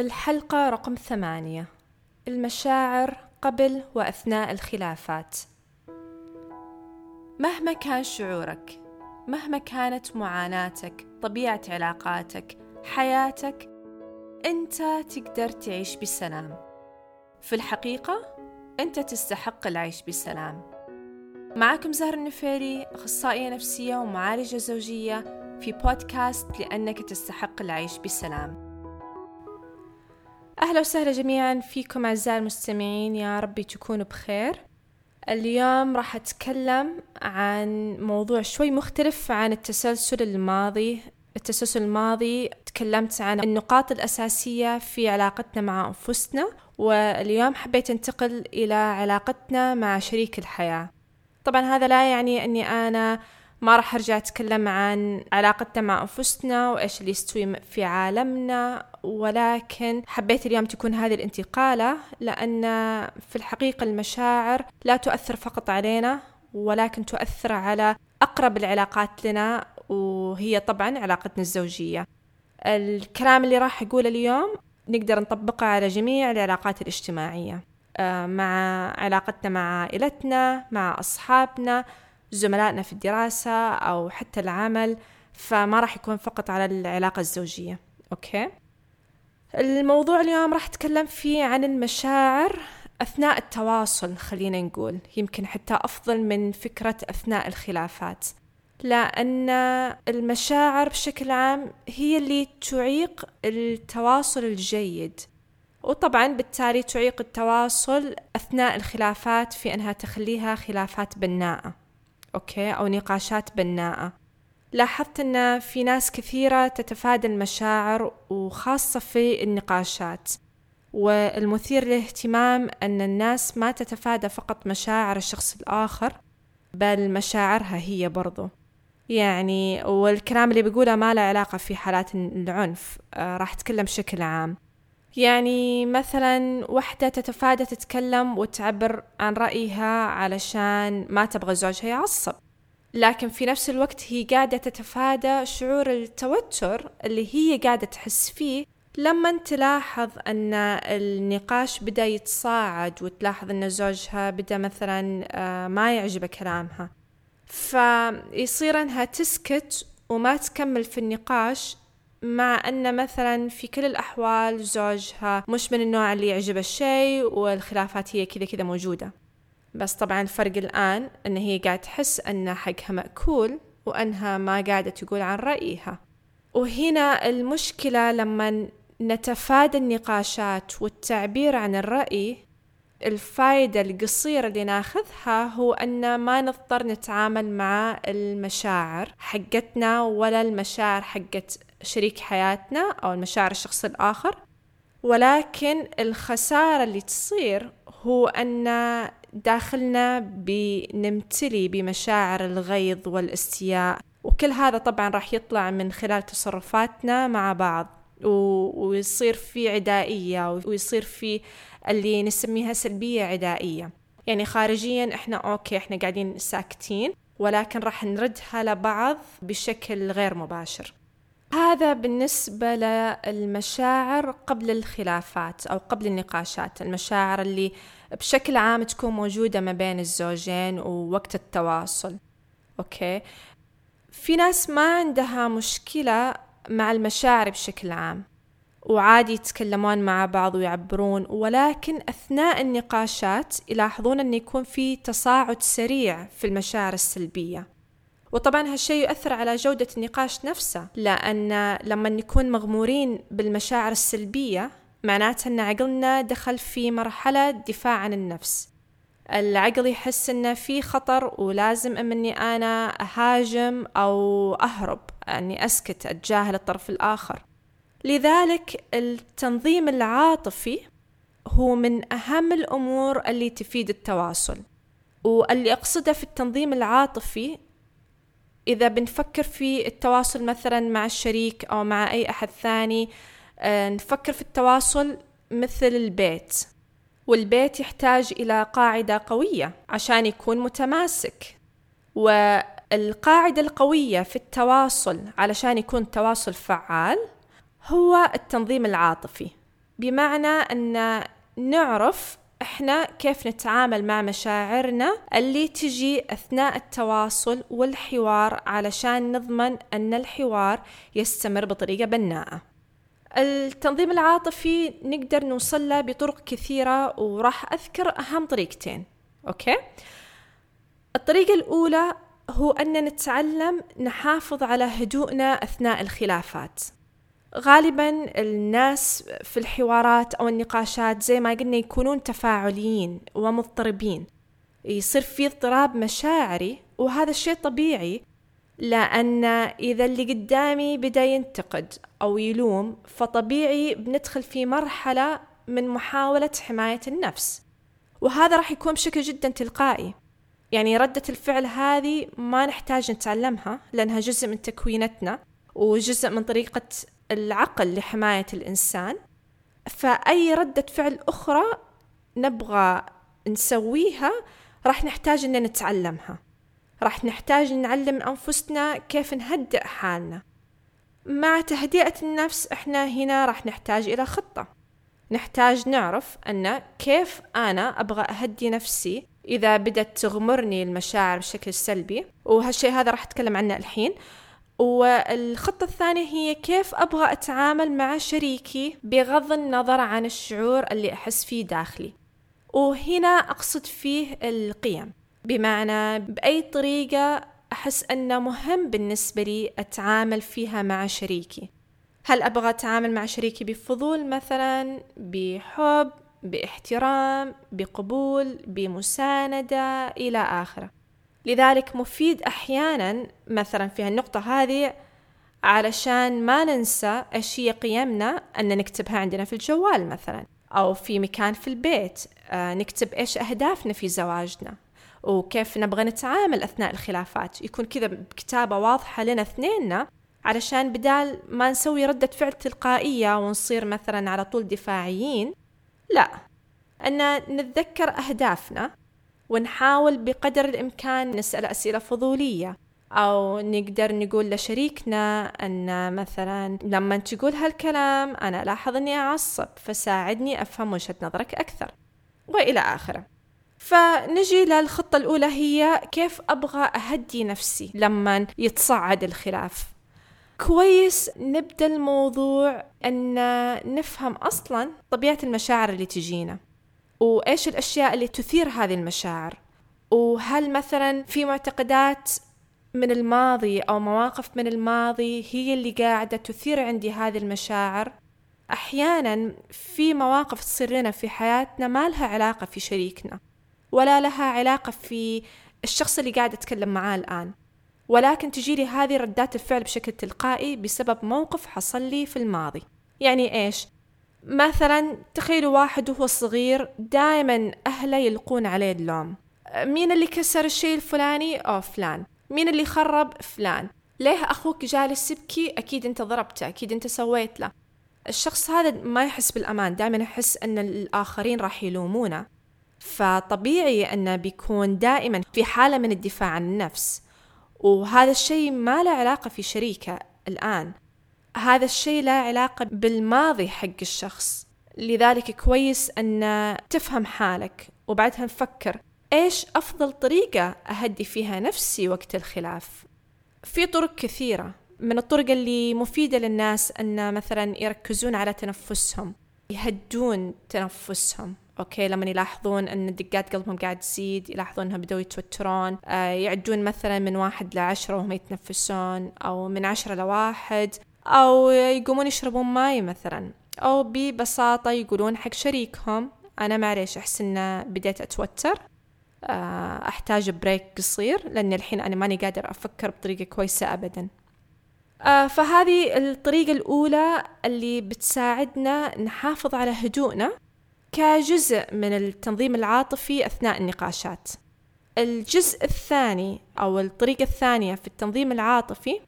الحلقة رقم ثمانية. المشاعر قبل وأثناء الخلافات. مهما كان شعورك مهما كانت معاناتك طبيعة علاقاتك حياتك أنت تقدر تعيش بسلام. في الحقيقة أنت تستحق العيش بسلام. معكم زهر النفيري أخصائية نفسية ومعالجة زوجية في بودكاست لأنك تستحق العيش بسلام. أهلا وسهلا جميعا فيكم أعزائي المستمعين يا ربي تكونوا بخير. اليوم راح أتكلم عن موضوع شوي مختلف عن التسلسل الماضي. التسلسل الماضي تكلمت عن النقاط الأساسية في علاقتنا مع أنفسنا واليوم حبيت أنتقل إلى علاقتنا مع شريك الحياة. طبعا هذا لا يعني أني أنا ما راح أرجع أتكلم عن علاقتنا مع أنفسنا وإيش اللي يستوي في عالمنا ولكن حبيت اليوم تكون هذه الانتقالة لأن في الحقيقة المشاعر لا تؤثر فقط علينا ولكن تؤثر على أقرب العلاقات لنا وهي طبعا علاقتنا الزوجية. الكلام اللي راح أقوله اليوم نقدر نطبقه على جميع العلاقات الاجتماعية آه، مع علاقتنا مع عائلتنا مع أصحابنا زملائنا في الدراسة أو حتى العمل فما راح يكون فقط على العلاقة الزوجية. أوكي؟ الموضوع اليوم راح أتكلم فيه عن المشاعر أثناء التواصل خلينا نقول. يمكن حتى أفضل من فكرة أثناء الخلافات. لأن المشاعر بشكل عام هي اللي تعيق التواصل الجيد. وطبعا بالتالي تعيق التواصل أثناء الخلافات في أنها تخليها خلافات بناءة. أوكي أو نقاشات بناءة. لاحظت أن في ناس كثيرة تتفادى المشاعر وخاصة في النقاشات. والمثير للاهتمام أن الناس ما تتفادى فقط مشاعر الشخص الآخر بل مشاعرها هي برضو. يعني والكلام اللي بقوله ما له علاقة في حالات العنف آه راح أتكلم بشكل عام. يعني مثلا وحدة تتفادى تتكلم وتعبر عن رأيها علشان ما تبغى زوجها يعصب لكن في نفس الوقت هي قاعدة تتفادى شعور التوتر اللي هي قاعدة تحس فيه لما تلاحظ أن النقاش بدأ يتصاعد وتلاحظ أن زوجها بدأ مثلا آه، ما يعجبه كلامها. فيصير أنها تسكت وما تكمل في النقاش مع أن مثلا في كل الأحوال زوجها مش من النوع اللي يعجب الشيء والخلافات هي كذا كذا موجودة. بس طبعا الفرق الآن أن هي قاعدة تحس أن حقها مأكول وأنها ما قاعدة تقول عن رأيها. وهنا المشكلة لما نتفادى النقاشات والتعبير عن الرأي الفائدة القصيرة اللي ناخذها هو أن ما نضطر نتعامل مع المشاعر حقتنا ولا المشاعر حقت شريك حياتنا أو المشاعر الشخص الآخر ولكن الخسارة اللي تصير هو أن داخلنا بنمتلي بمشاعر الغيظ والاستياء وكل هذا طبعا راح يطلع من خلال تصرفاتنا مع بعض ويصير في عدائية ويصير في اللي نسميها سلبية عدائية. يعني خارجيا إحنا أوكي إحنا قاعدين ساكتين ولكن راح نردها لبعض بشكل غير مباشر. هذا بالنسبة للمشاعر قبل الخلافات أو قبل النقاشات المشاعر اللي بشكل عام تكون موجودة ما بين الزوجين ووقت التواصل. أوكي؟ في ناس ما عندها مشكلة مع المشاعر بشكل عام وعادي يتكلمون مع بعض ويعبرون ولكن أثناء النقاشات يلاحظون أن يكون في تصاعد سريع في المشاعر السلبية. وطبعا هالشيء يؤثر على جودة النقاش نفسه لأن لما نكون مغمورين بالمشاعر السلبية معناته أن عقلنا دخل في مرحلة دفاع عن النفس. العقل يحس أنه في خطر ولازم أني أنا أهاجم أو أهرب أني أسكت أتجاهل الطرف الآخر. لذلك التنظيم العاطفي هو من أهم الأمور اللي تفيد التواصل. واللي أقصده في التنظيم العاطفي إذا بنفكر في التواصل مثلا مع الشريك أو مع أي أحد ثاني آه، نفكر في التواصل مثل البيت. والبيت يحتاج إلى قاعدة قوية عشان يكون متماسك. والقاعدة القوية في التواصل علشان يكون تواصل فعال هو التنظيم العاطفي. بمعنى أن نعرف إحنا كيف نتعامل مع مشاعرنا اللي تجي أثناء التواصل والحوار علشان نضمن أن الحوار يستمر بطريقة بناءة. التنظيم العاطفي نقدر نوصل له بطرق كثيرة وراح أذكر أهم طريقتين. أوكي؟ الطريقة الأولى هو أن نتعلم نحافظ على هدوءنا أثناء الخلافات. غالبا الناس في الحوارات أو النقاشات زي ما قلنا يكونون تفاعليين ومضطربين. يصير في اضطراب مشاعري وهذا الشيء طبيعي لأن إذا اللي قدامي بدأ ينتقد أو يلوم فطبيعي بندخل في مرحلة من محاولة حماية النفس. وهذا راح يكون بشكل جدا تلقائي. يعني ردة الفعل هذه ما نحتاج نتعلمها لأنها جزء من تكوينتنا وجزء من طريقة العقل لحماية الإنسان فأي ردة فعل أخرى نبغى نسويها راح نحتاج أن نتعلمها. راح نحتاج نعلم أنفسنا كيف نهدئ حالنا. مع تهدئة النفس إحنا هنا راح نحتاج إلى خطة. نحتاج نعرف أن كيف أنا أبغى أهدي نفسي إذا بدأت تغمرني المشاعر بشكل سلبي وهالشيء هذا راح أتكلم عنه الحين. والخطة الثانية هي كيف أبغى أتعامل مع شريكي بغض النظر عن الشعور اللي أحس فيه داخلي. وهنا أقصد فيه القيم. بمعنى بأي طريقة أحس أنه مهم بالنسبة لي أتعامل فيها مع شريكي. هل أبغى أتعامل مع شريكي بفضول مثلا بحب باحترام بقبول بمساندة إلى آخره. لذلك مفيد أحيانا مثلا في النقطة هذه علشان ما ننسى إيش هي قيمنا أن نكتبها عندنا في الجوال مثلا أو في مكان في البيت آه نكتب إيش أهدافنا في زواجنا وكيف نبغى نتعامل أثناء الخلافات. يكون كذا بكتابة واضحة لنا اثنيننا علشان بدال ما نسوي ردة فعل تلقائية ونصير مثلا على طول دفاعيين لا. أن نتذكر أهدافنا ونحاول بقدر الإمكان نسأل أسئلة فضولية. أو نقدر نقول لشريكنا أن مثلا لما تقول هالكلام أنا لاحظ أني أعصب فساعدني أفهم وجهة نظرك أكثر. وإلى آخره. فنجي للخطة الأولى هي كيف أبغى أهدي نفسي لما يتصعد الخلاف. كويس نبدأ الموضوع أن نفهم أصلا طبيعة المشاعر اللي تجينا. وإيش الأشياء اللي تثير هذه المشاعر؟ وهل مثلا في معتقدات من الماضي أو مواقف من الماضي هي اللي قاعدة تثير عندي هذه المشاعر؟ أحيانا في مواقف تصير لنا في حياتنا ما لها علاقة في شريكنا ولا لها علاقة في الشخص اللي قاعد أتكلم معاه الآن. ولكن تجيلي هذه ردات الفعل بشكل تلقائي بسبب موقف حصل لي في الماضي. يعني إيش؟ مثلا تخيلوا واحد وهو صغير دائما أهله يلقون عليه اللوم. مين اللي كسر الشيء الفلاني؟ أو فلان. مين اللي خرب؟ فلان. ليه أخوك جالس يبكي؟ أكيد أنت ضربته أكيد أنت سويت له. الشخص هذا ما يحس بالأمان دائما يحس أن الآخرين راح يلومونه. فطبيعي أنه بيكون دائما في حالة من الدفاع عن النفس. وهذا الشيء ما له علاقة في شريكه الآن. هذا الشيء له علاقة بالماضي حق الشخص. لذلك كويس أن تفهم حالك وبعدها نفكر إيش أفضل طريقة أهدي فيها نفسي وقت الخلاف؟ في طرق كثيرة من الطرق اللي مفيدة للناس أن مثلا يركزون على تنفسهم يهدون تنفسهم. أوكي لما يلاحظون أن دقات قلبهم قاعد تزيد يلاحظون أنهم بدأوا يتوترون آه يعدون مثلا من واحد لعشرة وهم يتنفسون أو من عشرة لواحد. أو يقومون يشربون ماي مثلا أو ببساطة يقولون حق شريكهم أنا معليش أحس إن بديت أتوتر آه، أحتاج break قصير لأن الحين أنا ماني قادر أفكر بطريقة كويسة أبدا. آه، فهذه الطريقة الأولى اللي بتساعدنا نحافظ على هدوءنا كجزء من التنظيم العاطفي أثناء النقاشات. الجزء الثاني أو الطريقة الثانية في التنظيم العاطفي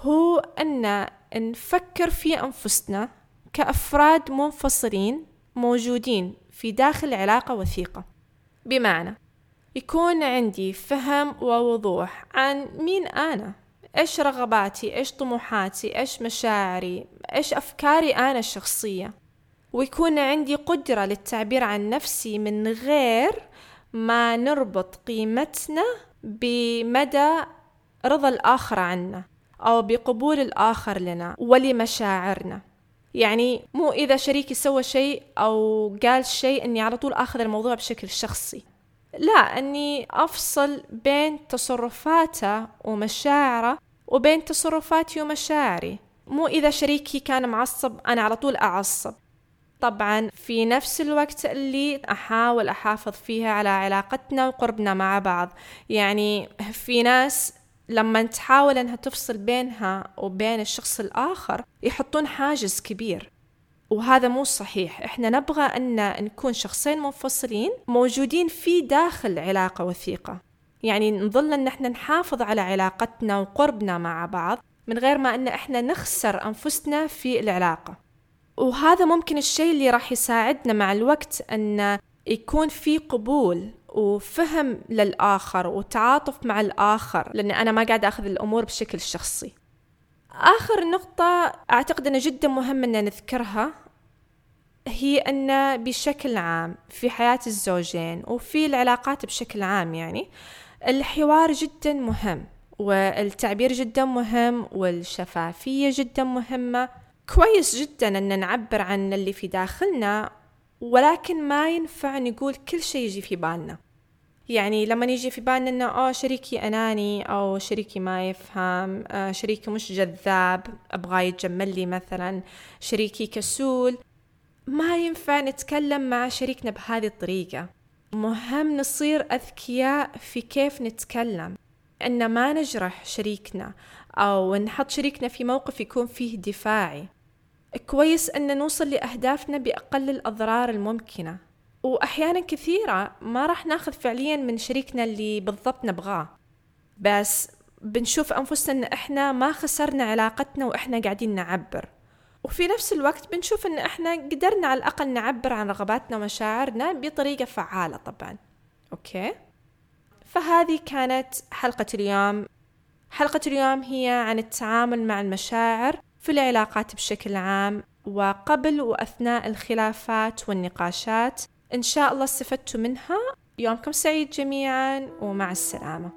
هو أن نفكر في أنفسنا كأفراد منفصلين موجودين في داخل علاقة وثيقة. بمعنى يكون عندي فهم ووضوح عن مين أنا إيش رغباتي إيش طموحاتي إيش مشاعري إيش أفكاري أنا الشخصية ويكون عندي قدرة للتعبير عن نفسي من غير ما نربط قيمتنا بمدى رضا الآخر عنا. أو بقبول الآخر لنا ولمشاعرنا. يعني مو إذا شريكي سوى شيء أو قال شيء أني على طول أخذ الموضوع بشكل شخصي. لا أني أفصل بين تصرفاته ومشاعره وبين تصرفاتي ومشاعري. مو إذا شريكي كان معصب أنا على طول أعصب. طبعا في نفس الوقت اللي أحاول أحافظ فيها على علاقتنا وقربنا مع بعض. يعني في ناس لما تحاول أنها تفصل بينها وبين الشخص الآخر يحطون حاجز كبير. وهذا مو صحيح. إحنا نبغى أن نكون شخصين منفصلين موجودين في داخل علاقة وثيقة. يعني نظل إن إحنا نحافظ على علاقتنا وقربنا مع بعض من غير ما إن إحنا نخسر أنفسنا في العلاقة. وهذا ممكن الشيء اللي راح يساعدنا مع الوقت إن يكون في قبول وفهم للآخر وتعاطف مع الآخر لأن أنا ما قاعدة أخذ الأمور بشكل شخصي. آخر نقطة أعتقد أنه جدا مهم أن نذكرها هي أن بشكل عام في حياة الزوجين وفي العلاقات بشكل عام يعني الحوار جدا مهم والتعبير جدا مهم والشفافية جدا مهمة. كويس جدا أن نعبر عن اللي في داخلنا ولكن ما ينفع نقول كل شيء يجي في بالنا. يعني لما يجي في بالنا إنه آه شريكي أناني أو شريكي ما يفهم آه شريكي مش جذاب أبغى يتجمل لي مثلا شريكي كسول ما ينفع نتكلم مع شريكنا بهذه الطريقة. مهم نصير أذكياء في كيف نتكلم. أن ما نجرح شريكنا أو نحط شريكنا في موقف يكون فيه دفاعي. كويس أن نوصل لأهدافنا بأقل الأضرار الممكنة. وأحيانا كثيرة ما راح ناخذ فعليا من شريكنا اللي بالضبط نبغاه. بس بنشوف أنفسنا أن إحنا ما خسرنا علاقتنا وإحنا قاعدين نعبر. وفي نفس الوقت بنشوف أن إحنا قدرنا على الأقل نعبر عن رغباتنا ومشاعرنا بطريقة فعالة طبعا. أوكي؟ فهذه كانت حلقة اليوم. حلقة اليوم هي عن التعامل مع المشاعر في العلاقات بشكل عام وقبل وأثناء الخلافات والنقاشات. إن شاء الله استفدتوا منها. يومكم سعيد جميعا ومع السلامة.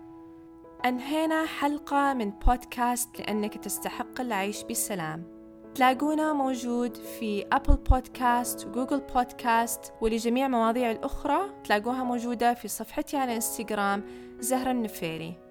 أنهينا حلقة من بودكاست لأنك تستحق العيش بسلام. تلاقونا موجود في أبل بودكاست وجوجل بودكاست ولجميع مواضيع الأخرى. تلاقوها موجودة في صفحتي على إنستغرام زهرة النفيري.